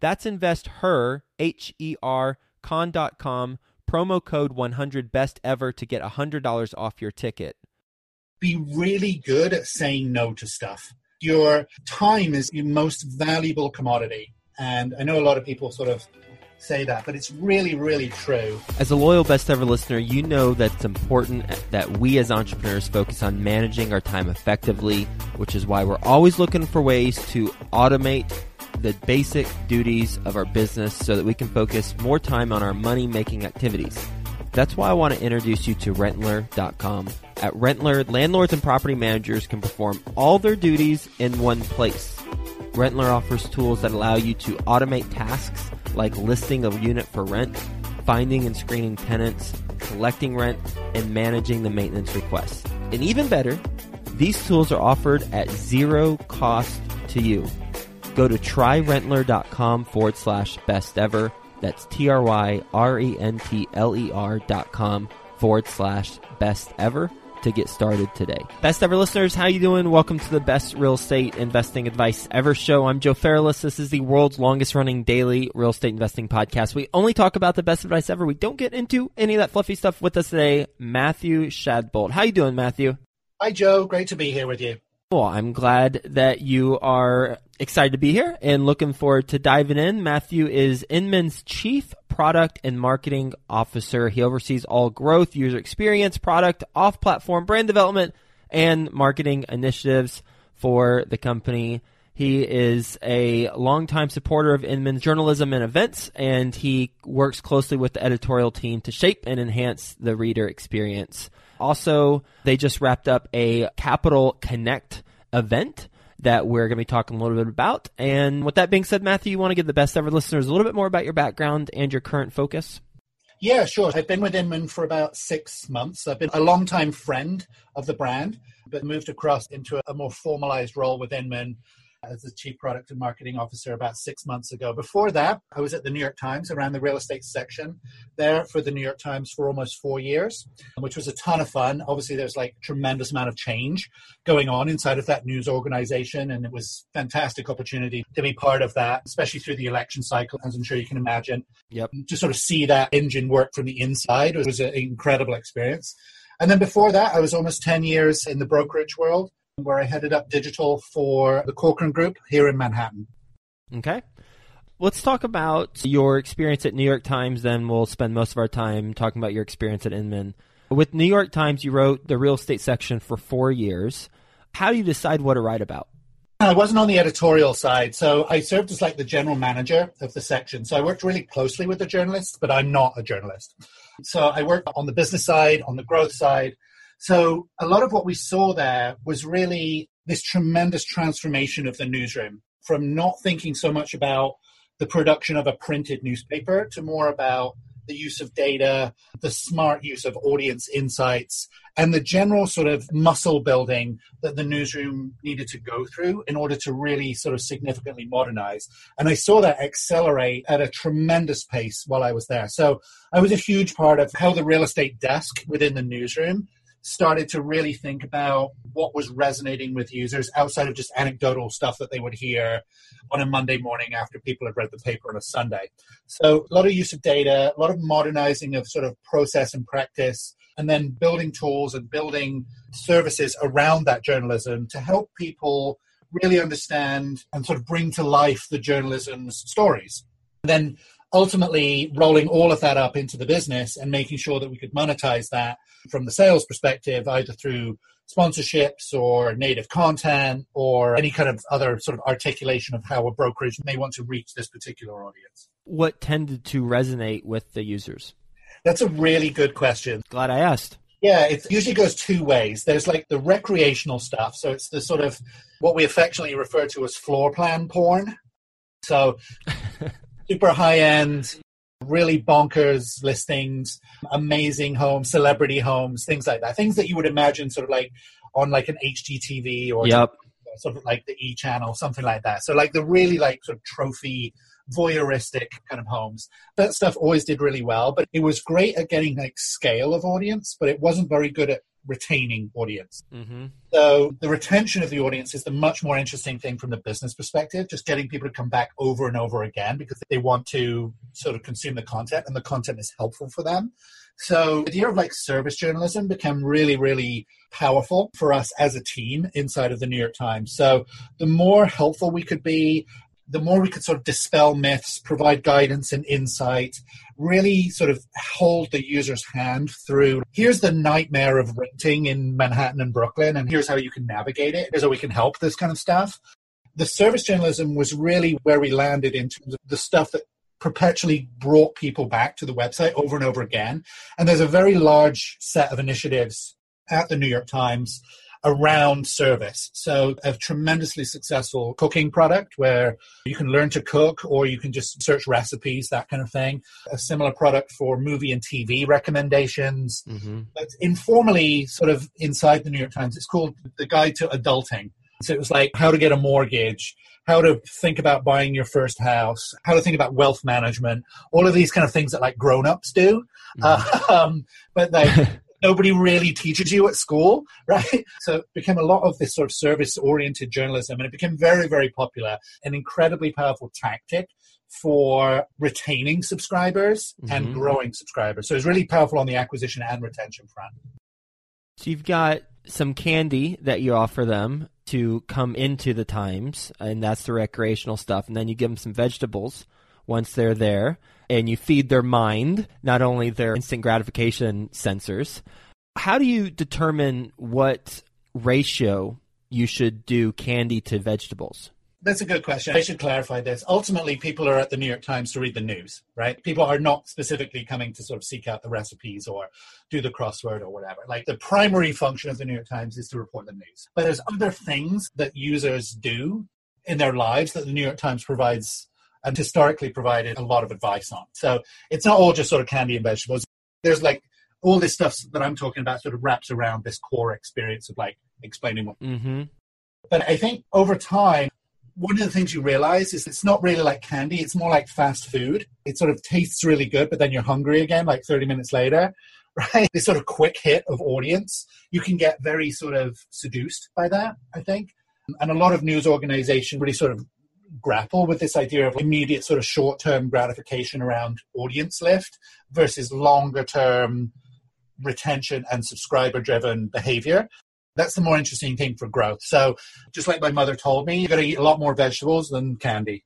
That's investher, H E R, con.com promo code 100 best ever to get $100 off your ticket. Be really good at saying no to stuff. Your time is your most valuable commodity. And I know a lot of people sort of say that, but it's really, really true. As a loyal best ever listener, you know that it's important that we as entrepreneurs focus on managing our time effectively, which is why we're always looking for ways to automate the basic duties of our business so that we can focus more time on our money making activities. That's why I want to introduce you to Rentler.com. At Rentler, landlords and property managers can perform all their duties in one place. Rentler offers tools that allow you to automate tasks like listing a unit for rent, finding and screening tenants, collecting rent, and managing the maintenance requests. And even better, these tools are offered at zero cost to you. Go to tryrentler.com forward slash best ever. That's T R Y R E N T L E R dot com forward slash best ever to get started today. Best ever listeners, how you doing? Welcome to the best real estate investing advice ever show. I'm Joe Fairless. This is the world's longest running daily real estate investing podcast. We only talk about the best advice ever. We don't get into any of that fluffy stuff with us today. Matthew Shadbolt. How you doing, Matthew? Hi, Joe. Great to be here with you. Well, I'm glad that you are excited to be here and looking forward to diving in. Matthew is Inman's Chief Product and Marketing Officer. He oversees all growth, user experience, product, off platform brand development, and marketing initiatives for the company. He is a longtime supporter of Inman's journalism and events, and he works closely with the editorial team to shape and enhance the reader experience. Also, they just wrapped up a Capital Connect event that we're going to be talking a little bit about. And with that being said, Matthew, you want to give the best ever listeners a little bit more about your background and your current focus? Yeah, sure. I've been with Inman for about six months. I've been a long-time friend of the brand, but moved across into a more formalized role with Inman as the chief product and marketing officer about six months ago. Before that, I was at the New York Times around the real estate section there for the New York Times for almost four years, which was a ton of fun. Obviously, there's like tremendous amount of change going on inside of that news organization, and it was fantastic opportunity to be part of that, especially through the election cycle, as I'm sure you can imagine. Yep. To sort of see that engine work from the inside was an incredible experience. And then before that, I was almost 10 years in the brokerage world where I headed up digital for the Corcoran Group here in Manhattan. Okay. Let's talk about your experience at New York Times, then we'll spend most of our time talking about your experience at Inman. With New York Times, you wrote the real estate section for four years. How do you decide what to write about? I wasn't on the editorial side, so I served as like the general manager of the section. So I worked really closely with the journalists, but I'm not a journalist. So I worked on the business side, on the growth side, so a lot of what we saw there was really this tremendous transformation of the newsroom from not thinking so much about the production of a printed newspaper to more about the use of data, the smart use of audience insights, and the general sort of muscle building that the newsroom needed to go through in order to really sort of significantly modernize. And I saw that accelerate at a tremendous pace while I was there. So I was a huge part of how the real estate desk within the newsroom started to really think about what was resonating with users outside of just anecdotal stuff that they would hear on a Monday morning after people had read the paper on a Sunday. So, a lot of use of data, a lot of modernizing of sort of process and practice, and then building tools and building services around that journalism to help people really understand and sort of bring to life the journalism's stories. And then ultimately rolling all of that up into the business and making sure that we could monetize that from the sales perspective, either through sponsorships or native content or any kind of other sort of articulation of how a brokerage may want to reach this particular audience. What tended to resonate with the users? That's a really good question. Glad I asked. Yeah, it usually goes two ways. There's like the recreational stuff. So it's the sort of what we affectionately refer to as floor plan porn. So super high end, really bonkers listings, amazing homes, celebrity homes, things like that. Things that you would imagine sort of like on like an HGTV or yep. sort of like the E channel, something like that. So like the really like sort of trophy voyeuristic kind of homes. That stuff always did really well, but it was great at getting like scale of audience, but it wasn't very good at retaining audience. Mm-hmm. So the retention of the audience is the much more interesting thing from the business perspective, just getting people to come back over and over again because they want to sort of consume the content and the content is helpful for them. So the idea of like service journalism became really, really powerful for us as a team inside of the New York Times. So the more helpful we could be, the more we could sort of dispel myths, provide guidance and insight, really sort of hold the user's hand through here's the nightmare of renting in Manhattan and Brooklyn, and here's how you can navigate it, here's how we can help this kind of stuff. The service journalism was really where we landed in terms of the stuff that perpetually brought people back to the website over and over again. And there's a very large set of initiatives at the New York Times around service. So a tremendously successful cooking product where you can learn to cook or you can just search recipes, that kind of thing. A similar product for movie and TV recommendations. Mm-hmm. But informally, sort of inside the New York Times, it's called The Guide to Adulting. So it was like how to get a mortgage, how to think about buying your first house, how to think about wealth management, all of these kind of things that like grown-ups do. Mm-hmm. Uh, um, but like nobody really teaches you at school, right? So it became a lot of this sort of service oriented journalism and it became very, very popular, an incredibly powerful tactic for retaining subscribers mm-hmm. and growing subscribers. So it's really powerful on the acquisition and retention front. So you've got some candy that you offer them to come into the Times, and that's the recreational stuff. And then you give them some vegetables once they're there and you feed their mind, not only their instant gratification sensors. How do you determine what ratio you should do candy to vegetables? That's a good question. I should clarify this. Ultimately, people are at the New York Times to read the news, right? People are not specifically coming to sort of seek out the recipes or do the crossword or whatever. Like the primary function of the New York Times is to report the news. But there's other things that users do in their lives that the New York Times provides and historically provided a lot of advice on. So it's not all just sort of candy and vegetables. There's like all this stuff that I'm talking about sort of wraps around this core experience of like explaining what. Mm-hmm. But I think over time, one of the things you realize is it's not really like candy. It's more like fast food. It sort of tastes really good, but then you're hungry again like 30 minutes later, right? This sort of quick hit of audience. You can get very sort of seduced by that, I think. And a lot of news organizations really sort of grapple with this idea of immediate sort of short term gratification around audience lift versus longer term retention and subscriber driven behavior. That's the more interesting thing for growth. So, just like my mother told me, you got to eat a lot more vegetables than candy.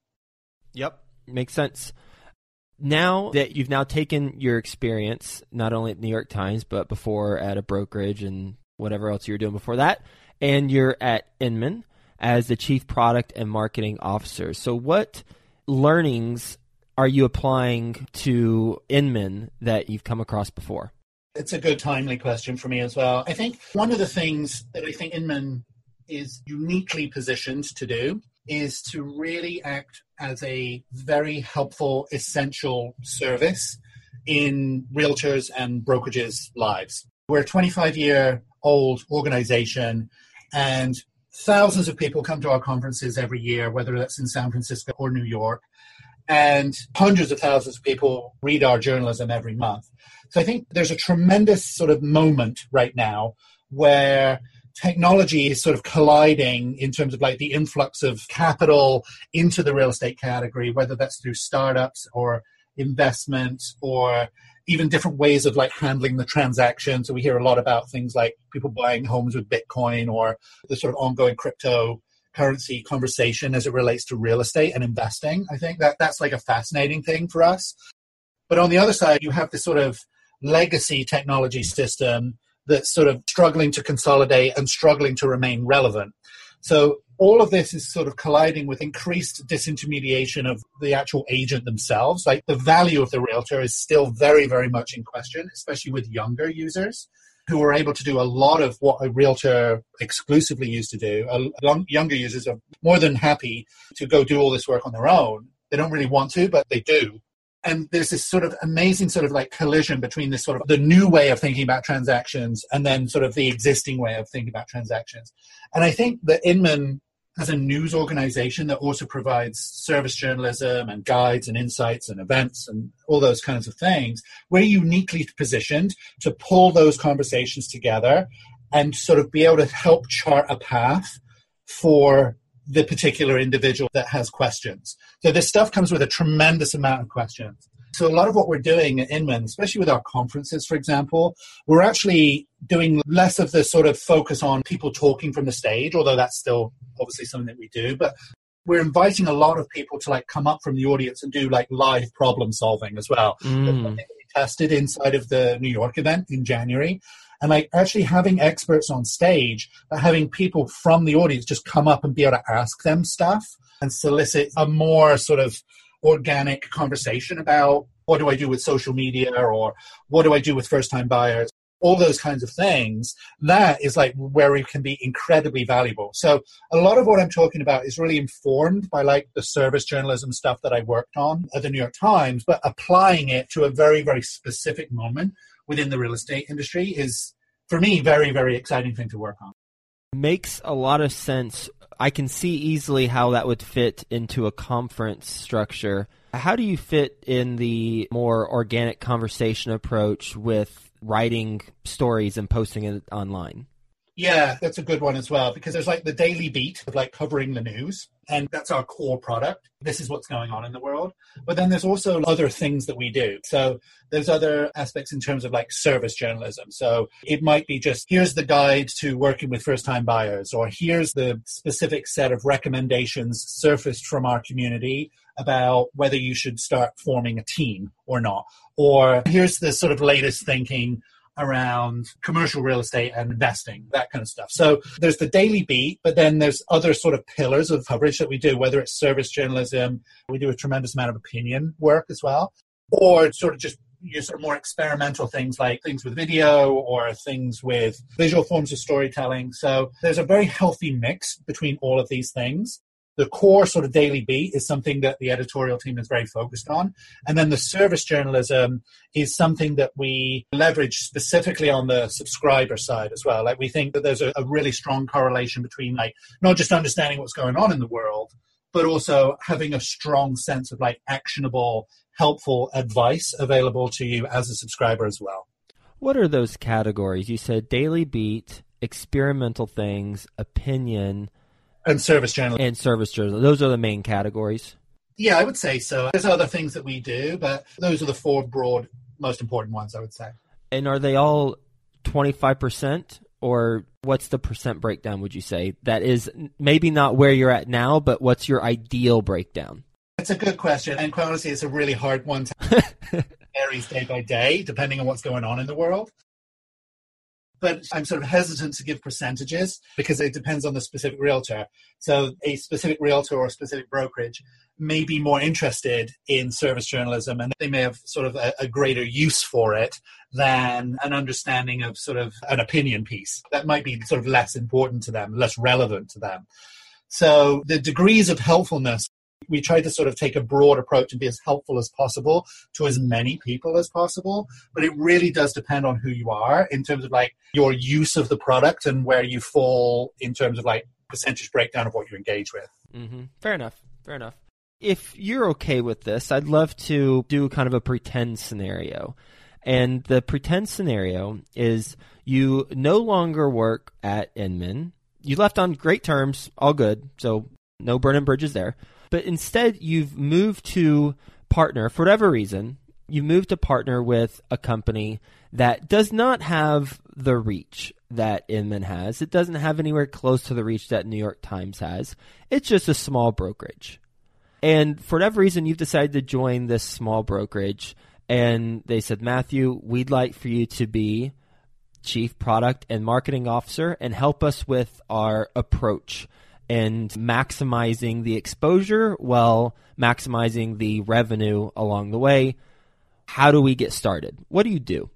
Yep, makes sense. Now that you've now taken your experience, not only at the New York Times, but before at a brokerage and whatever else you were doing before that, and you're at Inman, as the Chief Product and Marketing Officer. So, what learnings are you applying to Inman that you've come across before? It's a good, timely question for me as well. I think one of the things that I think Inman is uniquely positioned to do is to really act as a very helpful, essential service in realtors and brokerages' lives. We're a 25 year old organization, and thousands of people come to our conferences every year, whether that's in San Francisco or New York, and hundreds of thousands of people read our journalism every month. So I think there's a tremendous sort of moment right now where technology is sort of colliding in terms of like the influx of capital into the real estate category, whether that's through startups or investment or even different ways of like handling the transaction. So we hear a lot about things like people buying homes with Bitcoin or the sort of ongoing crypto currency conversation as it relates to real estate and investing. I think that that's like a fascinating thing for us. But on the other side, you have this sort of legacy technology system that's sort of struggling to consolidate and struggling to remain relevant. So all of this is sort of colliding with increased disintermediation of the actual agent themselves. Like the value of the realtor is still very, very much in question, especially with younger users who are able to do a lot of what a realtor exclusively used to do. Younger users are more than happy to go do all this work on their own. They don't really want to, but they do and there's this sort of amazing sort of like collision between this sort of the new way of thinking about transactions and then sort of the existing way of thinking about transactions and i think that inman as a news organization that also provides service journalism and guides and insights and events and all those kinds of things we're uniquely positioned to pull those conversations together and sort of be able to help chart a path for the particular individual that has questions. So this stuff comes with a tremendous amount of questions. So a lot of what we're doing at Inman, especially with our conferences, for example, we're actually doing less of the sort of focus on people talking from the stage, although that's still obviously something that we do. But we're inviting a lot of people to like come up from the audience and do like live problem solving as well. Mm. Tested inside of the New York event in January, and like actually having experts on stage, but having people from the audience just come up and be able to ask them stuff and solicit a more sort of organic conversation about what do I do with social media or what do I do with first time buyers all those kinds of things, that is like where we can be incredibly valuable. So a lot of what I'm talking about is really informed by like the service journalism stuff that I worked on at the New York Times, but applying it to a very, very specific moment within the real estate industry is, for me, very, very exciting thing to work on. Makes a lot of sense. I can see easily how that would fit into a conference structure. How do you fit in the more organic conversation approach with writing stories and posting it online? Yeah, that's a good one as well because there's like the daily beat of like covering the news, and that's our core product. This is what's going on in the world. But then there's also other things that we do. So there's other aspects in terms of like service journalism. So it might be just here's the guide to working with first time buyers, or here's the specific set of recommendations surfaced from our community about whether you should start forming a team or not. Or here's the sort of latest thinking around commercial real estate and investing, that kind of stuff. So there's the daily beat, but then there's other sort of pillars of coverage that we do, whether it's service journalism, we do a tremendous amount of opinion work as well, or sort of just you sort of more experimental things like things with video or things with visual forms of storytelling. So there's a very healthy mix between all of these things the core sort of daily beat is something that the editorial team is very focused on. And then the service journalism is something that we leverage specifically on the subscriber side as well. Like we think that there's a, a really strong correlation between like not just understanding what's going on in the world, but also having a strong sense of like actionable, helpful advice available to you as a subscriber as well. What are those categories? You said daily beat, experimental things, opinion, and service journalism. And service journalism. Those are the main categories. Yeah, I would say so. There's other things that we do, but those are the four broad, most important ones, I would say. And are they all 25%? Or what's the percent breakdown, would you say? That is maybe not where you're at now, but what's your ideal breakdown? It's a good question. And quite honestly, it's a really hard one to varies day by day, depending on what's going on in the world but I'm sort of hesitant to give percentages because it depends on the specific realtor. So a specific realtor or a specific brokerage may be more interested in service journalism and they may have sort of a, a, greater use for it than an understanding of sort of an opinion piece. That might be sort of less important to them, less relevant to them. So the degrees of helpfulness we try to sort of take a broad approach and be as helpful as possible to as many people as possible. But it really does depend on who you are in terms of like your use of the product and where you fall in terms of like percentage breakdown of what you engage with. Mm-hmm. Fair enough. Fair enough. If you're okay with this, I'd love to do kind of a pretend scenario. And the pretend scenario is you no longer work at Inman. You left on great terms, all good, so no burning bridges there but instead you've moved to partner for whatever reason you moved to partner with a company that does not have the reach that Inman has. It doesn't have anywhere close to the reach that New York Times has. It's just a small brokerage. And for whatever reason, you've decided to join this small brokerage. And they said, Matthew, we'd like for you to be chief product and marketing officer and help us with our approach and maximizing the exposure while maximizing the revenue along the way. How do we get started? What do you do?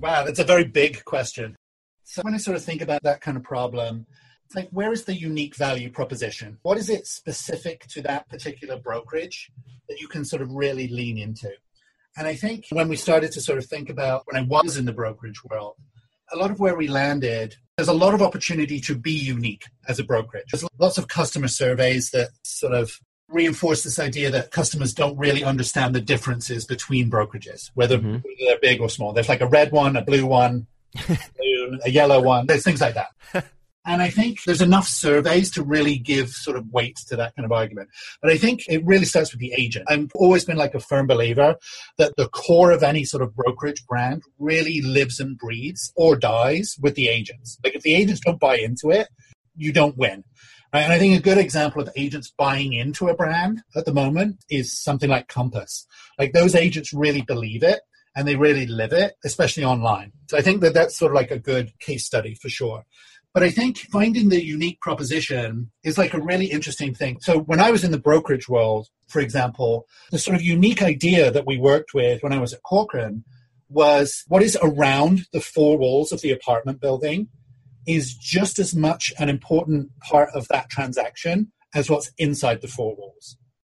Wow, that's a very big question. So when I sort of think about that kind of problem, it's like where is the unique value proposition? What is it specific to that particular brokerage that you can sort of really lean into? And I think when we started to sort of think about when I was in the brokerage world, a lot of where we landed, there's a lot of opportunity to be unique as a brokerage. There's lots of customer surveys that sort of reinforce this idea that customers don't really understand the differences between brokerages, whether, mm-hmm. they're big or small. There's like a red one, a blue one, a yellow one. There's things like that. And I think there's enough surveys to really give sort of weight to that kind of argument. But I think it really starts with the agent. I've always been like a firm believer that the core of any sort of brokerage brand really lives and breathes or dies with the agents. Like if the agents don't buy into it, you don't win. Right? And I think a good example of agents buying into a brand at the moment is something like Compass. Like those agents really believe it and they really live it, especially online. So I think that that's sort of like a good case study for sure. But I think finding the unique proposition is like a really interesting thing. So when I was in the brokerage world, for example, the sort of unique idea that we worked with when I was at Corcoran was what is around the four walls of the apartment building is just as much an important part of that transaction as what's inside the four walls.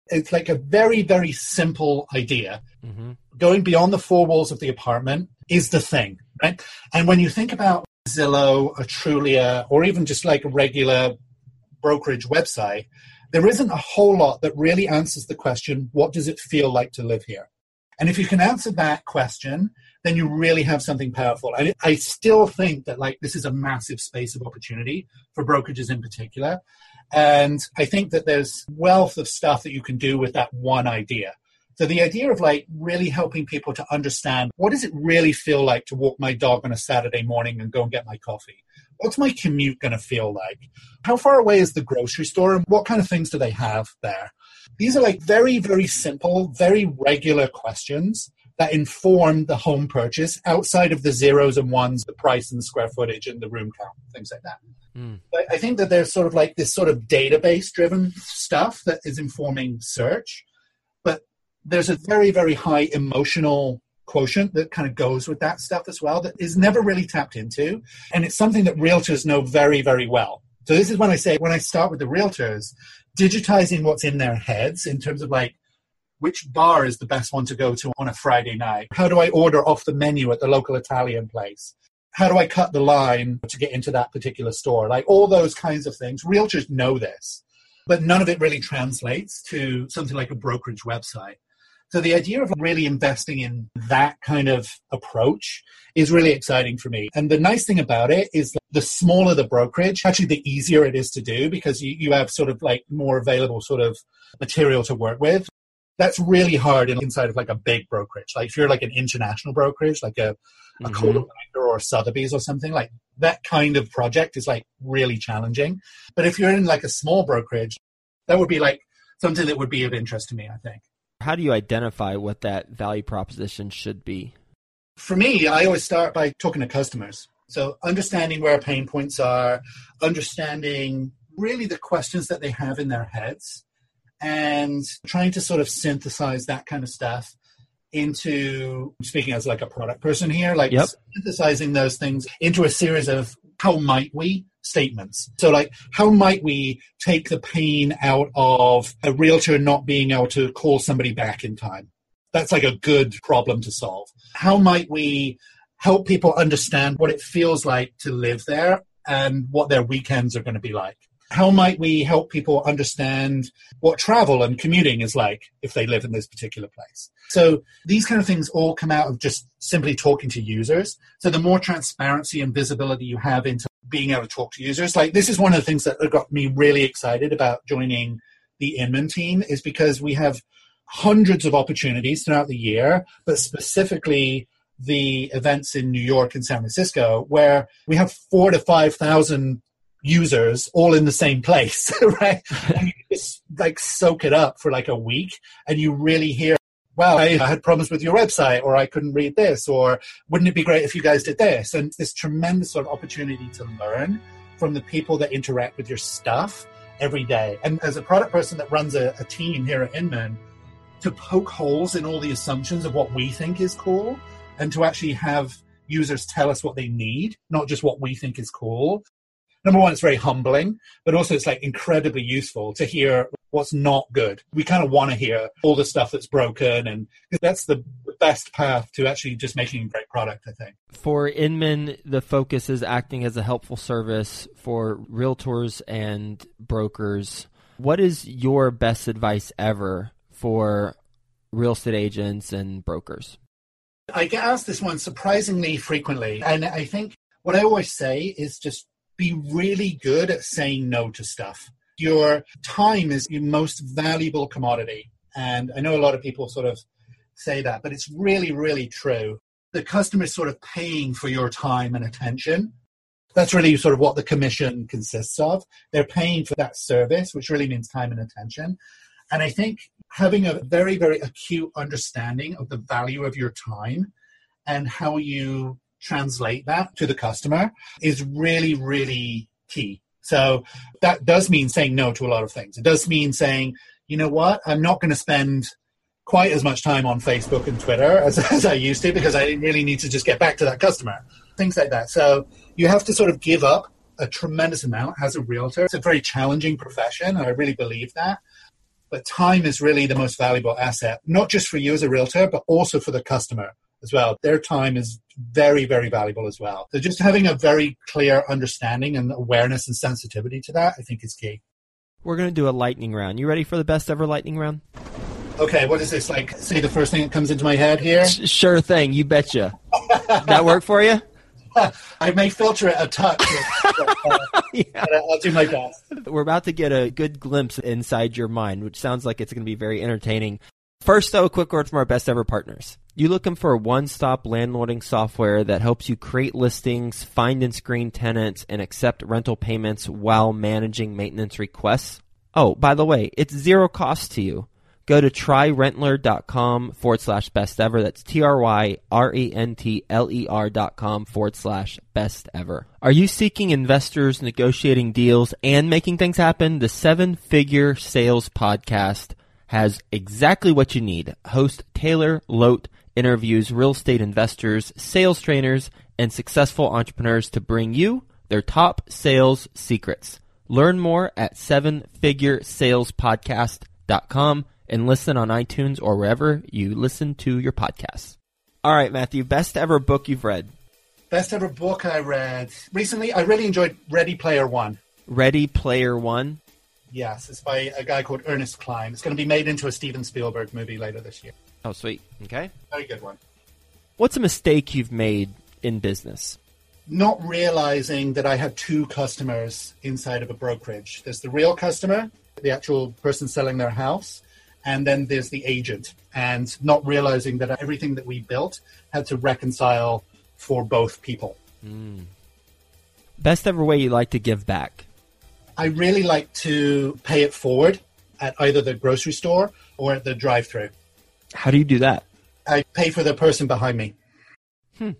It's like a very, very simple idea. Mm-hmm. Going beyond the four walls of the apartment is the thing, right? And when you think about Zillow, a Trulia, or even just like a regular brokerage website, there isn't a whole lot that really answers the question, what does it feel like to live here? And if you can answer that question, then you really have something powerful. And I still think that like this is a massive space of opportunity for brokerages in particular. And I think that there's wealth of stuff that you can do with that one idea. So the idea of like really helping people to understand what does it really feel like to walk my dog on a Saturday morning and go and get my coffee? What's my commute going to feel like? How far away is the grocery store and what kind of things do they have there? These are like very, very simple, very regular questions that inform the home purchase outside of the zeros and ones, the price and the square footage and the room count, things like that. Mm. I think that there's sort of like this sort of database driven stuff that is informing search there's a very, very high emotional quotient that kind of goes with that stuff as well that is never really tapped into. And it's something that realtors know very, very well. So this is when I say, when I start with the realtors, digitizing what's in their heads in terms of like, which bar is the best one to go to on a Friday night? How do I order off the menu at the local Italian place? How do I cut the line to get into that particular store? Like all those kinds of things. Realtors know this, but none of it really translates to something like a brokerage website. So the idea of really investing in that kind of approach is really exciting for me. And the nice thing about it is the smaller the brokerage, actually the easier it is to do because you, you have sort of like more available sort of material to work with. That's really hard inside of like a big brokerage. Like if you're like an international brokerage, like a, a mm-hmm. or Sotheby's or something, like that kind of project is like really challenging. But if you're in like a small brokerage, that would be like something that would be of interest to me, I think. How do you identify what that value proposition should be? For me, I always start by talking to customers. So, understanding where pain points are, understanding really the questions that they have in their heads, and trying to sort of synthesize that kind of stuff into speaking as like a product person here, like yep. synthesizing those things into a series of how might we statements. So, like, how might we take the pain out of a realtor not being able to call somebody back in time? That's like a good problem to solve. How might we help people understand what it feels like to live there and what their weekends are going to be like? How might we help people understand what travel and commuting is like if they live in this particular place? So these kind of things all come out of just simply talking to users. So the more transparency and visibility you have into being able to talk to users. Like this is one of the things that got me really excited about joining the Inman team is because we have hundreds of opportunities throughout the year, but specifically the events in New York and San Francisco, where we have four to 5,000 users all in the same place, right? and you just like soak it up for like a week and you really hear, wow, I had problems with your website or I couldn't read this or wouldn't it be great if you guys did this? And this tremendous sort of opportunity to learn from the people that interact with your stuff every day. And as a product person that runs a, a team here at Inman, to poke holes in all the assumptions of what we think is cool and to actually have users tell us what they need, not just what we think is cool, number one, it's very humbling, but also it's like incredibly useful to hear what's not good. We kind of want to hear all the stuff that's broken, and that's the best path to actually just making a great product, I think. For Inman, the focus is acting as a helpful service for realtors and brokers. What is your best advice ever for real estate agents and brokers? I get asked this one surprisingly frequently. And I think what I always say is just be really good at saying no to stuff. Your time is your most valuable commodity. And I know a lot of people sort of say that, but it's really, really true. The customer is sort of paying for your time and attention. That's really sort of what the commission consists of. They're paying for that service, which really means time and attention. And I think having a very, very acute understanding of the value of your time and how you translate that to the customer is really, really key. So that does mean saying no to a lot of things. It does mean saying, you know what, I'm not going to spend quite as much time on Facebook and Twitter as, as I used to because I really need to just get back to that customer. Things like that. So you have to sort of give up a tremendous amount as a realtor. It's a very challenging profession, and I really believe that. But time is really the most valuable asset, not just for you as a realtor, but also for the customer as well. Their time is very, very valuable as well. So just having a very clear understanding and awareness and sensitivity to that, I think is key. We're going to do a lightning round. You ready for the best ever lightning round? Okay, what is this? Like, say the first thing that comes into my head here? Sure thing, you betcha. that work for you? I may filter it a touch, but, uh, yeah. but I'll do my best. We're about to get a good glimpse inside your mind, which sounds like it's going to be very entertaining. First, though, a quick word from our best ever partners. You looking for a one-stop landlording software that helps you create listings, find and screen tenants, and accept rental payments while managing maintenance requests? Oh, by the way, it's zero cost to you. Go to tryrentler.com forward slash best ever. That's T R Y R E N T L E R dot com forward slash best ever. Are you seeking investors, negotiating deals, and making things happen? The Seven Figure Sales Podcast has exactly what you need. Host Taylor Loht interviews real estate investors, sales trainers, and successful entrepreneurs to bring you their top sales secrets. Learn more at sevenfiguresalespodcast.com and listen on iTunes or wherever you listen to your podcasts. All right, Matthew, best ever book you've read? Best ever book I read. Recently, I really enjoyed Ready Player One. Ready Player One? Yes, it's by a guy called Ernest Cline. It's going to be made into a Steven Spielberg movie later this year. Oh, sweet. Okay. Very good one. What's a mistake you've made in business? Not realizing that I had two customers inside of a brokerage. There's the real customer, the actual person selling their house, and then there's the agent. And not realizing that everything that we built had to reconcile for both people. Mm. Best ever way you like to give back? I really like to pay it forward at either the grocery store or at the drive through. How do you do that? I pay for the person behind me. Hmm.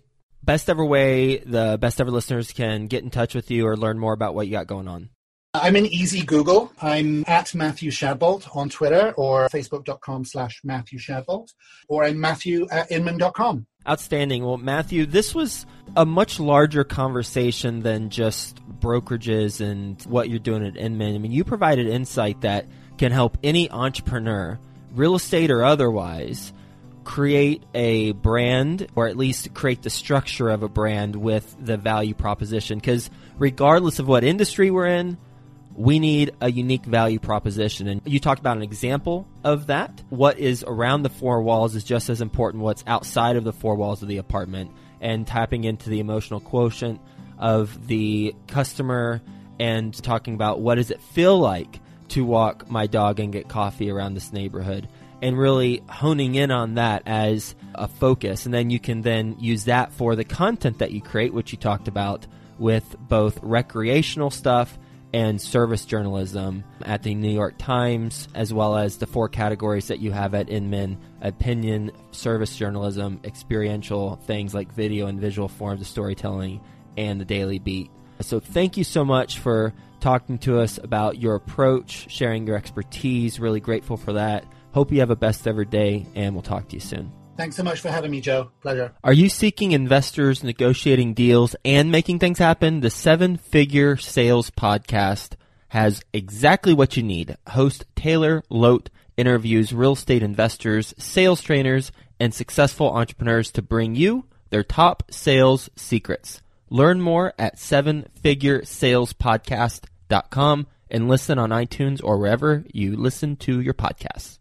Best ever way the best ever listeners can get in touch with you or learn more about what you got going on. I'm in easy Google. I'm at Matthew Shadbolt on Twitter or facebook.com slash Matthew Shadbolt, or I'm Matthew at Inman.com. Outstanding. Well, Matthew, this was a much larger conversation than just brokerages and what you're doing at Inman. I mean, you provided insight that can help any entrepreneur, real estate or otherwise, create a brand or at least create the structure of a brand with the value proposition. Because regardless of what industry we're in, we need a unique value proposition. And you talked about an example of that. What is around the four walls is just as important what's outside of the four walls of the apartment and tapping into the emotional quotient of the customer and talking about what does it feel like to walk my dog and get coffee around this neighborhood and really honing in on that as a focus. And then you can then use that for the content that you create, which you talked about with both recreational stuff and service journalism at the New York Times, as well as the four categories that you have at Inman opinion, service journalism, experiential things like video and visual forms of storytelling, and the Daily Beat. So, thank you so much for talking to us about your approach, sharing your expertise. Really grateful for that. Hope you have a best ever day, and we'll talk to you soon. Thanks so much for having me, Joe. Pleasure. Are you seeking investors, negotiating deals, and making things happen? The Seven Figure Sales Podcast has exactly what you need. Host Taylor Loht interviews real estate investors, sales trainers, and successful entrepreneurs to bring you their top sales secrets. Learn more at sevenfiguresalespodcast.com and listen on iTunes or wherever you listen to your podcasts.